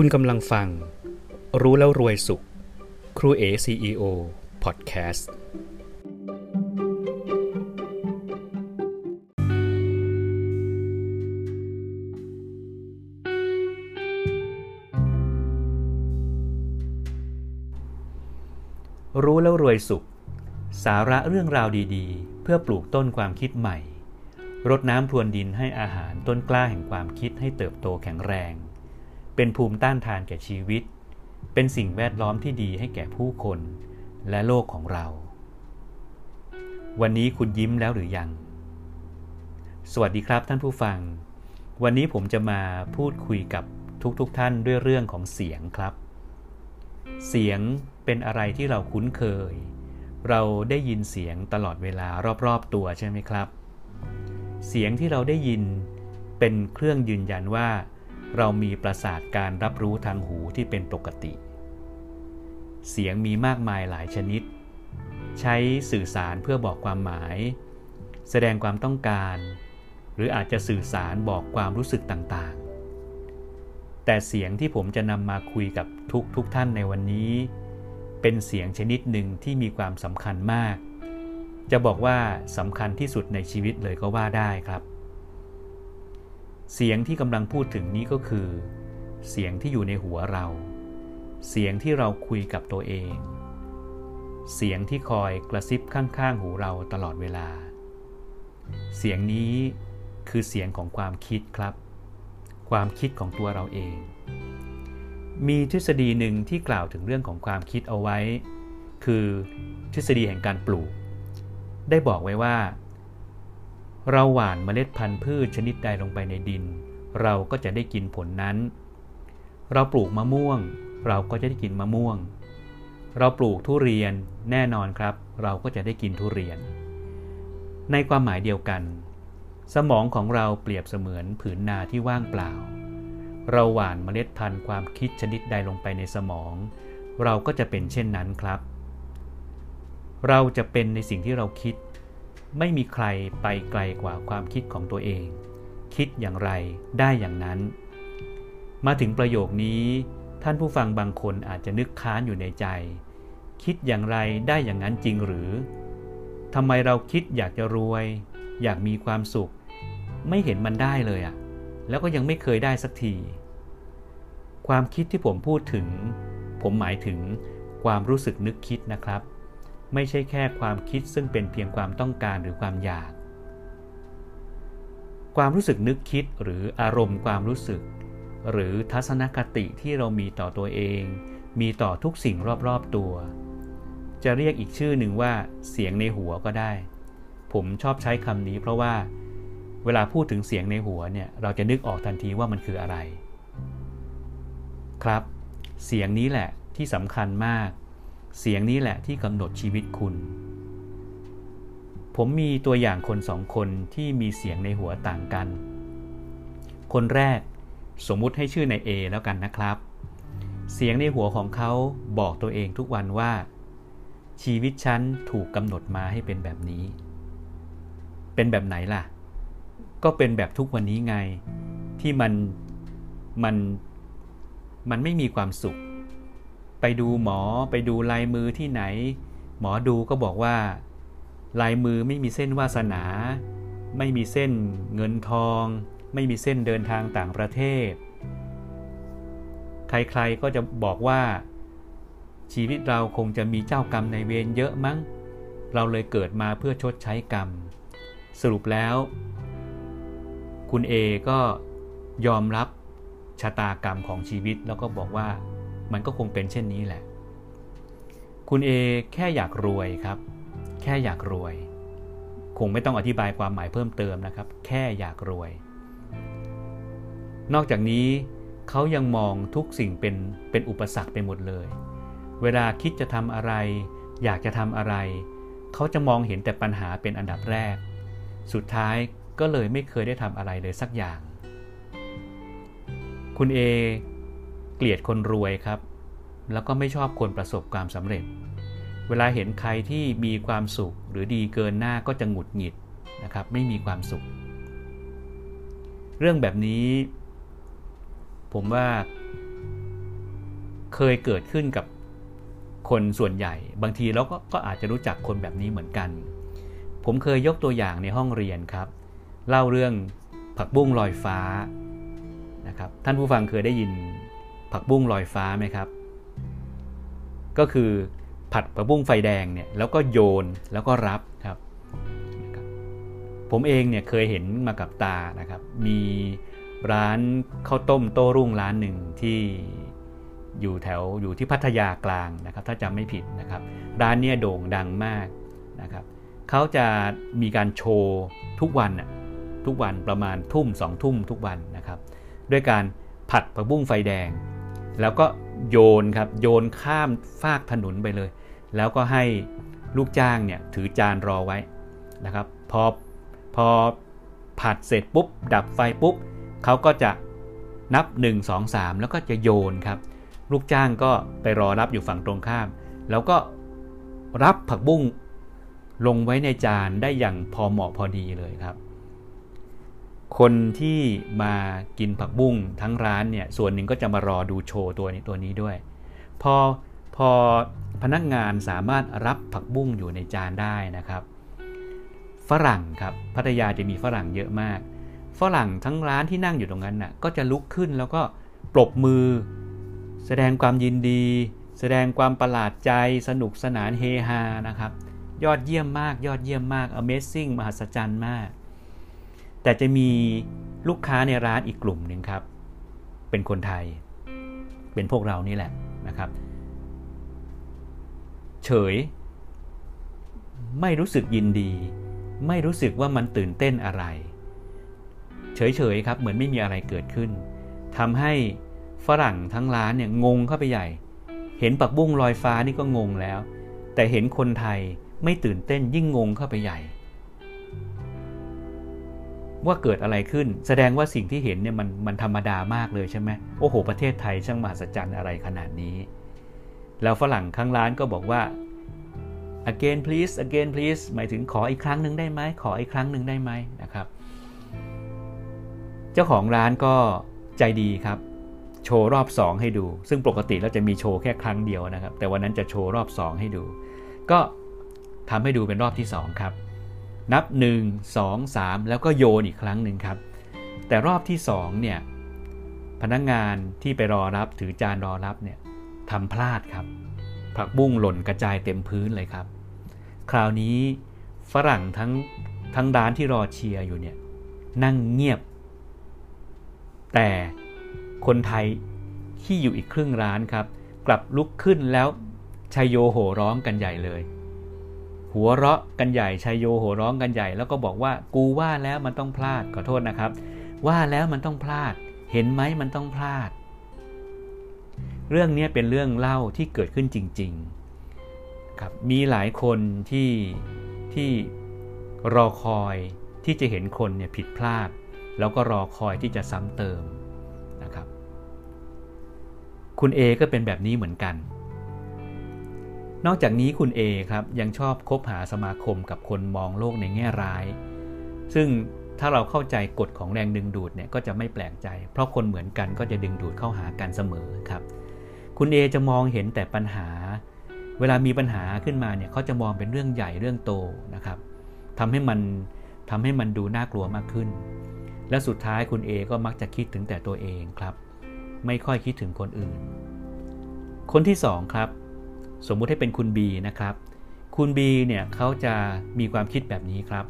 คุณกำลังฟัง รู้แล้วรวยสุข ครูเอ CEO พอดแคสต์รู้แล้วรวยสุข สาระเรื่องราวดีๆ เพื่อปลูกต้นความคิดใหม่ รดน้ำพรวนดินให้อาหารต้นกล้าแห่งความคิดให้เติบโตแข็งแรง เป็นภูมิต้านทานแก่ชีวิต เป็นสิ่งแวดล้อมที่ดีให้แก่ผู้คน และโลกของเรา วันนี้คุณยิ้มแล้วหรือยัง สวัสดีครับท่านผู้ฟัง วันนี้ผมจะมาพูดคุยกับทุกๆทท่านด้วยเรื่องของเสียงครับ เสียงเป็นอะไรที่เราคุ้นเคย เราได้ยินเสียงตลอดเวลารอบๆตัวใช่ไหมครับ เสียงที่เราได้ยินเป็นเครื่องยืนยันว่า เรามีประสาทการรับรู้ทางหูที่เป็นปกติ เสียงมีมากมายหลายชนิด ใช้สื่อสารเพื่อบอกความหมาย แสดงความต้องการ หรืออาจจะสื่อสารบอกความรู้สึกต่างๆ แต่เสียงที่ผมจะนำมาคุยกับทุกทุกท่านในวันนี้ เป็นเสียงชนิดหนึ่งที่มีความสำคัญมาก จะบอกว่าสำคัญที่สุดในชีวิตเลยก็ว่าได้ครับ เสียงที่กำลังพูดถึงนี้ก็คือ เสียงที่อยู่ในหัวเรา เสียงที่เราคุยกับตัวเอง เสียงที่คอยกระซิบข้างๆ หูเราตลอดเวลา เสียงนี้คือเสียงของความคิดครับ ความคิดของตัวเราเอง มีทฤษฎีหนึ่งที่กล่าวถึงเรื่องของความคิดเอาไว้ คือทฤษฎีแห่งการปลูก ได้บอกไว้ว่า เราหว่านเมล็ดพันธุ์พืชชนิดใดลงไปในดิน เราก็จะได้กินผลนั้น เราปลูกมะม่วง เราก็จะได้กินมะม่วง เราปลูกทุเรียนแน่นอนครับ เราก็จะได้กินทุเรียน ในความหมายเดียวกัน สมองของเราเปรียบเสมือนผืนนาที่ว่างเปล่า เราหว่านเมล็ดพันธุ์ความคิดชนิดใดลงไปในสมอง เราก็จะเป็นเช่นนั้นครับ เราจะเป็นในสิ่งที่เราคิด ไม่มีใครไปไกลกว่าความคิดของตัวเอง คิดอย่างไรได้อย่างนั้น มาถึงประโยคนี้ ท่านผู้ฟังบางคนอาจจะนึกค้านอยู่ในใจ คิดอย่างไรได้อย่างนั้นจริงหรือทำไมเราคิดอยากจะรวย อยากมีความสุข ไม่เห็นมันได้เลยอะแล้วก็ยังไม่เคยได้สักที ความคิดที่ผมพูดถึง ผมหมายถึงความรู้สึกนึกคิดนะครับ ไม่ใช่แค่ความคิดซึ่งเป็นเพียงความต้องการหรือความอยาก ความรู้สึกนึกคิดหรืออารมณ์ความรู้สึก หรือทัศนคติที่เรามีต่อตัวเอง มีต่อทุกสิ่งรอบๆตัว จะเรียกอีกชื่อหนึ่งว่า เสียงในหัวก็ได้ ผมชอบใช้คำนี้เพราะว่า เวลาพูดถึงเสียงในหัวเนี่ยเราจะนึกออกทันทีว่ามันคืออะไร ครับ เสียงนี้แหละที่สำคัญมาก เสียงนี้แหละที่กำหนดชีวิตคุณ ผมมีตัวอย่างคนสองคนที่มีเสียงในหัวต่างกัน คนแรกสมมุติให้ชื่อใน A แล้วกันนะครับ เสียงในหัวของเขาบอกตัวเองทุกวันว่า ชีวิตฉันถูกกำหนดมาให้เป็นแบบนี้ เป็นแบบไหนล่ะ ก็เป็นแบบทุกวันนี้ไงที่มันมันมันไม่มีความสุข ไปดูหมอไปดูลายมือที่ไหน หมอดูก็บอกว่า ลายมือไม่มีเส้นวาสนา ไม่มีเส้นเงินทอง ไม่มีเส้นเดินทางต่างประเทศ ใครๆก็จะบอกว่า ชีวิตเราคงจะมีเจ้ากรรมในเวรเยอะมั้ง เราเลยเกิดมาเพื่อชดใช้กรรม สรุปแล้ว คุณเอก็ยอมรับชะตากรรมของชีวิตแล้วก็บอกว่า มันก็คงเป็นเช่นนี้แหละ คุณเอแค่อยากรวยครับ แค่อยากรวย คงไม่ต้องอธิบายความหมายเพิ่มเติมนะครับ แค่อยากรวย นอกจากนี้เขายังมองทุกสิ่งเป็นเป็นอุปสรรคไปหมดเลย เวลาคิดจะทำอะไร อยากจะทำอะไร เขาจะมองเห็นแต่ปัญหาเป็นอันดับแรก สุดท้ายก็เลยไม่เคยได้ทำอะไรเลยสักอย่าง คุณเอ เกลียดคนรวยครับ แล้วก็ไม่ชอบคนประสบความสำเร็จ เวลาเห็นใครที่มีความสุขหรือดีเกินหน้าก็จะหงุดหงิดนะครับ ไม่มีความสุข เรื่องแบบนี้ ผมว่าเคยเกิดขึ้นกับคนส่วนใหญ่ บางทีเราก็ก็อาจจะรู้จักคนแบบนี้เหมือนกัน ผมเคยยกตัวอย่างในห้องเรียนครับ เล่าเรื่องผักบุ้งลอยฟ้านะครับท่านผู้ฟังเคยได้ยิน ผักบุ้งลอยฟ้าไหมครับ ก็คือผัดผักบุ้งไฟแดงเนี่ยแล้วก็โยนแล้วก็รับครับ ผมเองเนี่ยเคยเห็นมากับตานะครับ มีร้านข้าวต้มโต้รุ่งร้านหนึ่งที่อยู่แถวอยู่ที่พัทยากลางนะครับ ถ้าจำไม่ผิดนะครับ ร้านเนี้โด่งดังมากนะครับเขาจะมีการโชว์ทุกวันทุกวันประมาณทุ่มสองทุ่มทุกวันนะครับ ด้วยการผัดผักบุ้งไฟแดง แล้วก็โยนครับโยนข้ามฟากถนนไปเลย แล้วก็ให้ลูกจ้างเนี่ยถือจานรอไว้นะครับพอพอผัดเสร็จปุ๊บ ดับไฟปุ๊บเขาก็จะนับ 1 2 3 แล้วก็จะโยนครับ ลูกจ้างก็ไปรอรับอยู่ฝั่งตรงข้าม แล้วก็รับผักบุ้งลงไว้ในจานได้อย่างพอเหมาะพอดีเลยครับ คนที่มากินผักบุ้งทั้งร้านเนี่ยส่วนหนึ่งก็จะมารอดูโชว์ตัวนี้ตัวนี้ด้วย พอพอพนักงานสามารถรับผักบุ้งอยู่ในจานได้นะครับ ฝรั่งครับพัทยาจะมีฝรั่งเยอะมาก ฝรั่งทั้งร้านที่นั่งอยู่ตรงนั้นน่ะก็จะลุกขึ้นแล้วก็ปรบมือ แสดงความยินดี แสดงความประหลาดใจสนุกสนานเฮฮานะครับ ยอดเยี่ยมมาก ยอดเยี่ยมมาก Amazing มหัศจรรย์มาก แต่จะมีลูกค้าในร้านอีกกลุ่มหนึ่งครับ เป็นคนไทย เป็นพวกเรานี่แหละนะครับ เฉย ไม่รู้สึกยินดี ไม่รู้สึกว่ามันตื่นเต้นอะไร เฉยๆครับ เหมือนไม่มีอะไรเกิดขึ้นทำให้ฝรั่งทั้งร้านเนี่ยงงเข้าไปใหญ่ เห็นปักบุ้งลอยฟ้านี่ก็งงแล้ว แต่เห็นคนไทยไม่ตื่นเต้นยิ่งงงเข้าไปใหญ่ ว่าเกิดอะไรขึ้น แสดงว่าสิ่งที่เห็นเนี่ยมันมันธรรมดามากเลยใช่ไหมโอ้โห ประเทศไทยช่างมหัศจรรย์อะไรขนาดนี้ แล้วฝรั่งข้างร้านก็บอกว่า again please again please หมายถึงขออีกครั้งหนึ่งได้ไหมขออีกครั้งหนึ่งได้ไหมนะครับ เจ้าของร้านก็ใจดีครับ โชว์รอบ 2 ให้ดู ซึ่งปกติเราจะมีโชว์แค่ครั้งเดียวนะครับ แต่วันนั้นจะโชว์รอบ 2 ให้ดู ก็ทำให้ดูเป็นรอบที่ 2 ครับ นับ 1 2 3 แล้วก็โยนอีกครั้งหนึ่งครับ แต่รอบที่2เนี่ยพนักงงานที่ไปรอรับถือจานรอรับเนี่ยทำพลาดครับ ผักบุ้งหล่นกระจายเต็มพื้นเลยครับ คราวนี้ฝรั่งทั้งทั้งร้านที่รอเชียร์อยู่เนี่ยนั่งเงียบ แต่คนไทยที่อยู่อีกครึ่งร้านครับ กลับลุกขึ้นแล้วชัยโยโห่ร้องกันใหญ่เลย หัวเราะกันใหญ่ชัยโยโห่ร้องกันใหญ่ แล้วก็บอกว่ากูว่าแล้วมันต้องพลาดขอโทษนะครับ ว่าแล้วมันต้องพลาด เห็นไหมมันต้องพลาด เรื่องนี้เป็นเรื่องเล่าที่เกิดขึ้นจริงๆครับมีหลายคนที่ที่รอคอยที่จะเห็นคนเนี่ยผิดพลาด แล้วก็รอคอยที่จะซ้ำเติมนะครับ คุณ A ก็เป็นแบบนี้เหมือนกัน นอกจากนี้คุณ A ครับยังชอบคบหาสมาคมกับคนมองโลกในแง่ร้าย ซึ่งถ้าเราเข้าใจกฎของแรงดึงดูดเนี่ยก็จะไม่แปลกใจ เพราะคนเหมือนกันก็จะดึงดูดเข้าหากันเสมอครับ คุณ A จะมองเห็นแต่ปัญหา เวลามีปัญหาขึ้นมาเนี่ยเขาจะมองเป็นเรื่องใหญ่เรื่องโตนะครับทำให้มันทำให้มันดูน่ากลัวมากขึ้น และสุดท้ายคุณ A ก็มักจะคิดถึงแต่ตัวเองครับ ไม่ค่อยคิดถึงคนอื่น คนที่2ครับ สมมุติให้เป็นคุณ B นะครับ คุณ B เนี่ยเขาจะมีความคิดแบบนี้ครับ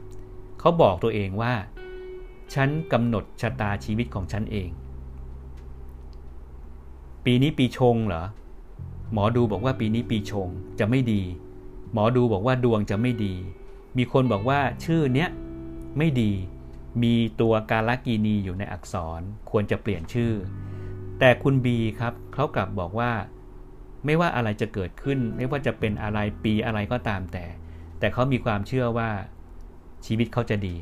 เขาบอกตัวเองว่า ฉันกำหนดชะตาชีวิตของฉันเอง ปีนี้ปีชงเหรอ หมอดูบอกว่าปีนี้ปีชงจะไม่ดี หมอดูบอกว่าดวงจะไม่ดี มีคนบอกว่าชื่อเนี้ยไม่ดี มีตัวกาลกีนีอยู่ในอักษร ควรจะเปลี่ยนชื่อ แต่คุณบีครับเขากลับบอกว่า ไม่ว่าอะไรจะเกิดขึ้น ไม่ว่าจะเป็นอะไรปีอะไรก็ตามแต่ แต่เขามีความเชื่อว่าชีวิตเขาจะดี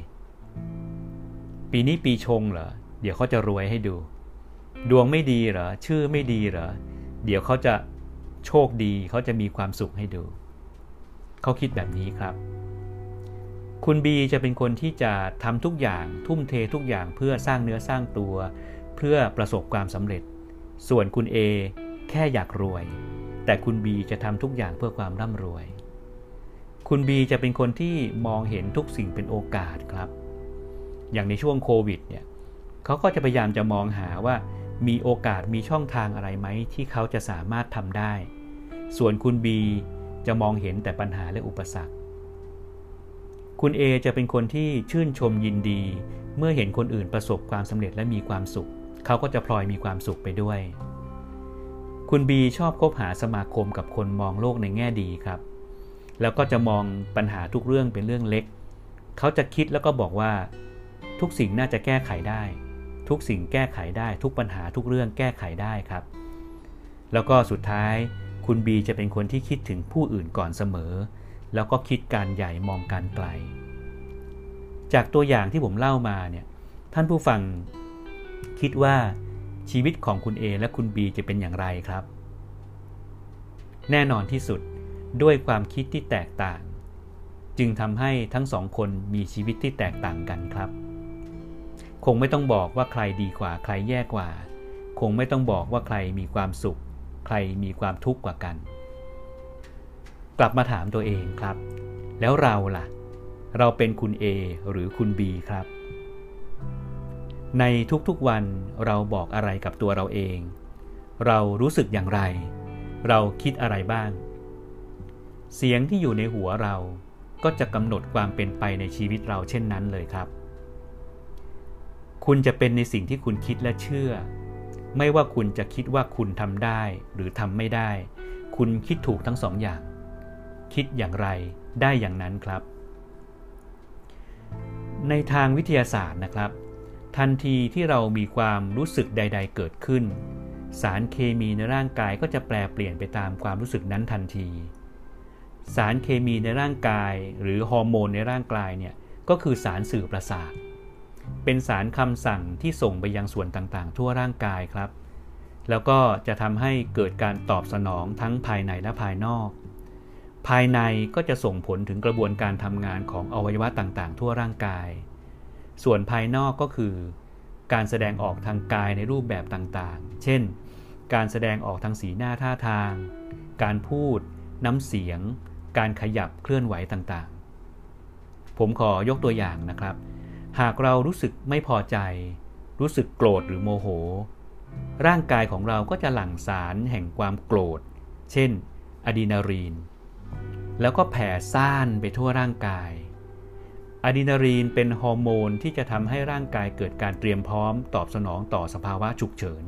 ปีนี้ปีชงเหรอ เดี๋ยวเขาจะรวยให้ดู ดวงไม่ดีเหรอ ชื่อไม่ดีเหรอ เดี๋ยวเขาจะโชคดี เขาจะมีความสุขให้ดู เขาคิดแบบนี้ครับ คุณบีจะเป็นคนที่จะทำทุกอย่าง ทุ่มเททุกอย่างเพื่อสร้างเนื้อสร้างตัว เพื่อประสบความสำเร็จ ส่วนคุณ A แค่อยากรวย แต่คุณบีจะทำทุกอย่างเพื่อความร่ำรวย คุณบีจะเป็นคนที่มองเห็นทุกสิ่งเป็นโอกาสครับ อย่างในช่วงโควิดเนี่ยเขาก็จะพยายามจะมองหาว่ามีโอกาสมีช่องทางอะไรไหมที่เขาจะสามารถทำได้ ส่วนคุณบีจะมองเห็นแต่ปัญหาและอุปสรรค คุณเอจะเป็นคนที่ชื่นชมยินดี เมื่อเห็นคนอื่นประสบความสำเร็จและมีความสุข เขาก็จะพลอยมีความสุขไปด้วย คุณบีชอบคบหาสมาคมกับคนมองโลกในแง่ดีครับ แล้วก็จะมองปัญหาทุกเรื่องเป็นเรื่องเล็ก เขาจะคิดแล้วก็บอกว่า ทุกสิ่งน่าจะแก้ไขได้ ทุกสิ่งแก้ไขได้ทุกปัญหาทุกเรื่องแก้ไขได้ครับ แล้วก็สุดท้ายคุณบีจะเป็นคนที่คิดถึงผู้อื่นก่อนเสมอ แล้วก็คิดการใหญ่มองการไกล จากตัวอย่างที่ผมเล่ามาเนี่ยท่านผู้ฟังคิดว่า ชีวิตของคุณ A และคุณบีจะเป็นอย่างไรครับ แน่นอนที่สุดด้วยความคิดที่แตกต่าง จึงทำให้ทั้งสองคนมีชีวิตที่แตกต่างกันครับ คงไม่ต้องบอกว่าใครดีกว่าใครแย่กว่า คงไม่ต้องบอกว่าใครมีความสุข ใครมีความทุกข์กว่ากัน กลับมาถามตัวเองครับ แล้วเราล่ะ เราเป็นคุณ A หรือคุณ B ครับ ในทุกๆวันเราบอกอะไรกับตัวเราเอง เรารู้สึกอย่างไร เราคิดอะไรบ้าง เสียงที่อยู่ในหัวเราก็จะกำหนดความเป็นไปในชีวิตเราเช่นนั้นเลยครับ คุณจะเป็นในสิ่งที่คุณคิดและเชื่อ ไม่ว่าคุณจะคิดว่าคุณทำได้หรือทำไม่ได้ คุณคิดถูกทั้งสองอย่าง คิดอย่างไรได้อย่างนั้นครับ ในทางวิทยาศาสตร์นะครับ ทันทีที่เรามีความรู้สึกใด ๆ เกิดขึ้น สารเคมีในร่างกายก็จะแปลเปลี่ยนไปตามความรู้สึกนั้นทันที สารเคมีในร่างกาย หรือฮอร์โมนในร่างกายเนี่ยก็คือสารสื่อประสาท เป็นสารคำสั่งที่ส่งไปยังส่วนต่างๆ ทั่วร่างกายครับ แล้วก็จะทำให้เกิดการตอบสนองทั้งภายในและภายนอก ภายในก็จะส่งผลถึงกระบวนการทำงานของอวัยวะต่างๆ ทั่วร่างกาย ส่วนภายนอกก็คือการแสดงออกทางกายในรูปแบบต่างๆ เช่น การแสดงออกทางสีหน้าท่าทาง การพูด น้ำเสียง การขยับเคลื่อนไหวต่างๆ ผมขอยกตัวอย่างนะครับ หากเรารู้สึกไม่พอใจ รู้สึกโกรธหรือโมโห ร่างกายของเราก็จะหลั่งสารแห่งความโกรธ เช่นอะดรีนาลีน แล้วก็แผ่ซ่านไปทั่วร่างกาย อะดรีนาลีนเป็นฮอร์โมนที่จะทำให้ร่างกายเกิดการเตรียมพร้อมตอบสนองต่อสภาวะฉุกเฉิน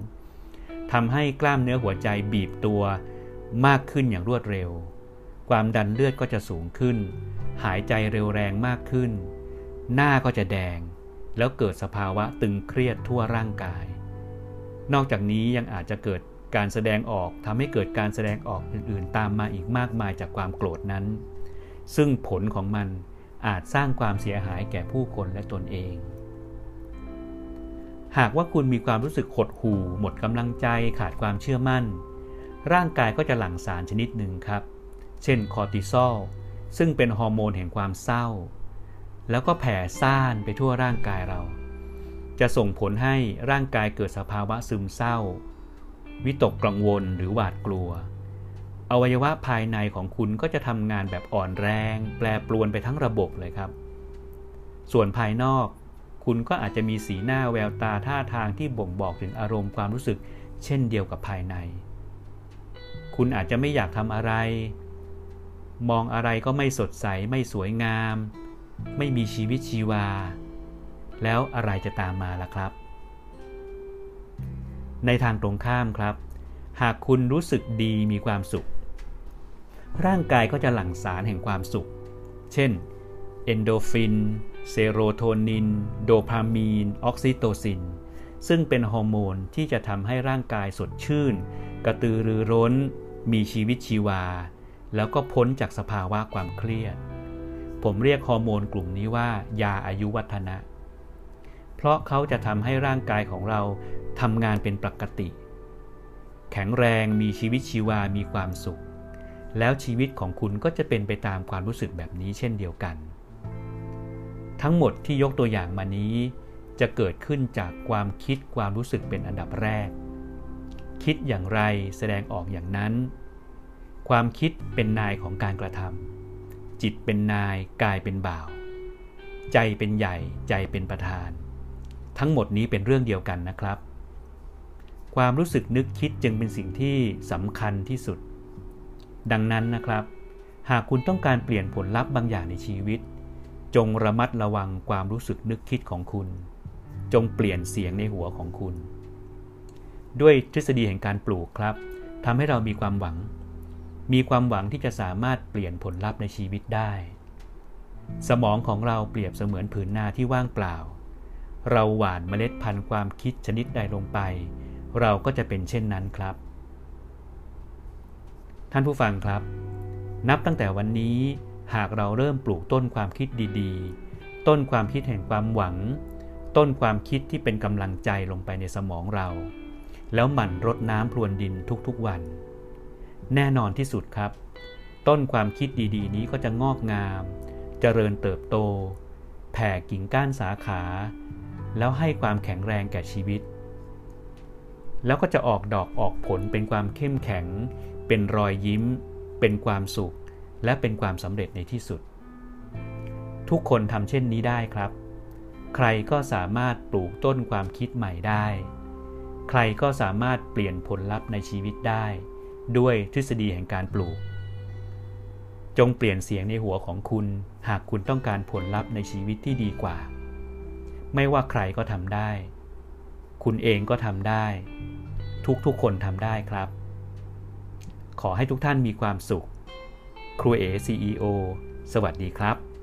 ทำให้กล้ามเนื้อหัวใจบีบตัวมากขึ้นอย่างรวดเร็ว ความดันเลือดก็จะสูงขึ้น หายใจเร็วแรงมากขึ้น หน้าก็จะแดง แล้วเกิดสภาวะตึงเครียดทั่วร่างกาย นอกจากนี้ยังอาจจะเกิดการแสดงออกทำให้เกิดการแสดงออกอื่น ๆ ตามมาอีกมากมายจากความโกรธนั้น ซึ่งผลของมัน อาจสร้างความเสียหายแก่ผู้คนและตนเอง หากว่าคุณมีความรู้สึกหดหู่ หมดกำลังใจขาดความเชื่อมั่น ร่างกายก็จะหลั่งสารชนิดหนึ่งครับ เช่นคอร์ติซอลซึ่งเป็นฮอร์โมนแห่งความเศร้า แล้วก็แผ่ซ่านไปทั่วร่างกายเรา จะส่งผลให้ร่างกายเกิดสภาวะซึมเศร้า วิตกกังวลหรือหวาดกลัว อวัยวะภายในของคุณก็จะทำงานแบบอ่อนแรง แปรปรวนไปทั้งระบบเลยครับ ส่วนภายนอก คุณก็อาจจะมีสีหน้าแววตาท่าทางที่บ่งบอกถึงอารมณ์ความรู้สึก เช่นเดียวกับภายใน คุณอาจจะไม่อยากทำอะไร มองอะไรก็ไม่สดใสไม่สวยงาม ไม่มีชีวิตชีวา แล้วอะไรจะตามมาล่ะครับ ในทางตรงข้ามครับ หากคุณรู้สึกดีมีความสุข ร่างกายก็จะหลั่งสารแห่งความสุข เช่น เอนโดฟิน เซโรโทนิน โดพามีน ออกซิโตซิน ซึ่งเป็นฮอร์โมนที่จะทำให้ร่างกายสดชื่น กระตือรือร้น มีชีวิตชีวา แล้วก็พ้นจากสภาวะความเครียด ผมเรียกฮอร์โมนกลุ่มนี้ว่า ยาอายุวัฒนะ เพราะเขาจะทำให้ร่างกายของเราทำงานเป็นปกติ แข็งแรงมีชีวิตชีวามีความสุข แล้วชีวิตของคุณก็จะเป็นไปตามความรู้สึกแบบนี้เช่นเดียวกัน ทั้งหมดที่ยกตัวอย่างมานี้ จะเกิดขึ้นจากความคิดความรู้สึกเป็นอันดับแรก คิดอย่างไรแสดงออกอย่างนั้น ความคิดเป็นนายของการกระทำจิตเป็นนายกายเป็นบ่าว ใจเป็นใหญ่ใจเป็นประธาน ทั้งหมดนี้เป็นเรื่องเดียวกันนะครับ ความรู้สึกนึกคิดจึงเป็นสิ่งที่สำคัญที่สุด ดังนั้นนะครับ หากคุณต้องการเปลี่ยนผลลัพธ์บางอย่างในชีวิต จงระมัดระวังความรู้สึกนึกคิดของคุณ จงเปลี่ยนเสียงในหัวของคุณ ด้วยทฤษฎีแห่งการปลูกครับทำให้เรามีความหวัง มีความหวังที่จะสามารถเปลี่ยนผลลัพธ์ในชีวิตได้ สมองของเราเปรียบเสมือนผืนนาที่ว่างเปล่า เราหว่านเมล็ดพันธุ์ความคิดชนิดใดลงไป เราก็จะเป็นเช่นนั้นครับ ท่านผู้ฟังครับ นับตั้งแต่วันนี้หากเราเริ่มปลูกต้นความคิดดีๆ ต้นความคิดแห่งความหวัง ต้นความคิดที่เป็นกำลังใจลงไปในสมองเรา แล้วหมั่นรดน้ำพรวนดินทุกๆวัน แน่นอนที่สุดครับ ต้นความคิดดีๆ นี้ก็จะงอกงามเจริญเติบโต แผ่กิ่งก้านสาขา แล้วให้ความแข็งแรงแก่ชีวิต แล้วก็จะออกดอกออกผลเป็นความเข้มแข็ง เป็นรอยยิ้ม เป็นความสุข และเป็นความสำเร็จในที่สุด ทุกคนทำเช่นนี้ได้ครับ ใครก็สามารถปลูกต้นความคิดใหม่ได้ ใครก็สามารถเปลี่ยนผลลัพธ์ในชีวิตได้ ด้วยทฤษฎีแห่งการปลูก จงเปลี่ยนเสียงในหัวของคุณ หากคุณต้องการผลลัพธ์ในชีวิตที่ดีกว่า ไม่ว่าใครก็ทำได้ คุณเองก็ทำได้ ทุกๆคนทำได้ครับ ขอให้ทุกท่านมีความสุข ครูเอ CEO สวัสดีครับ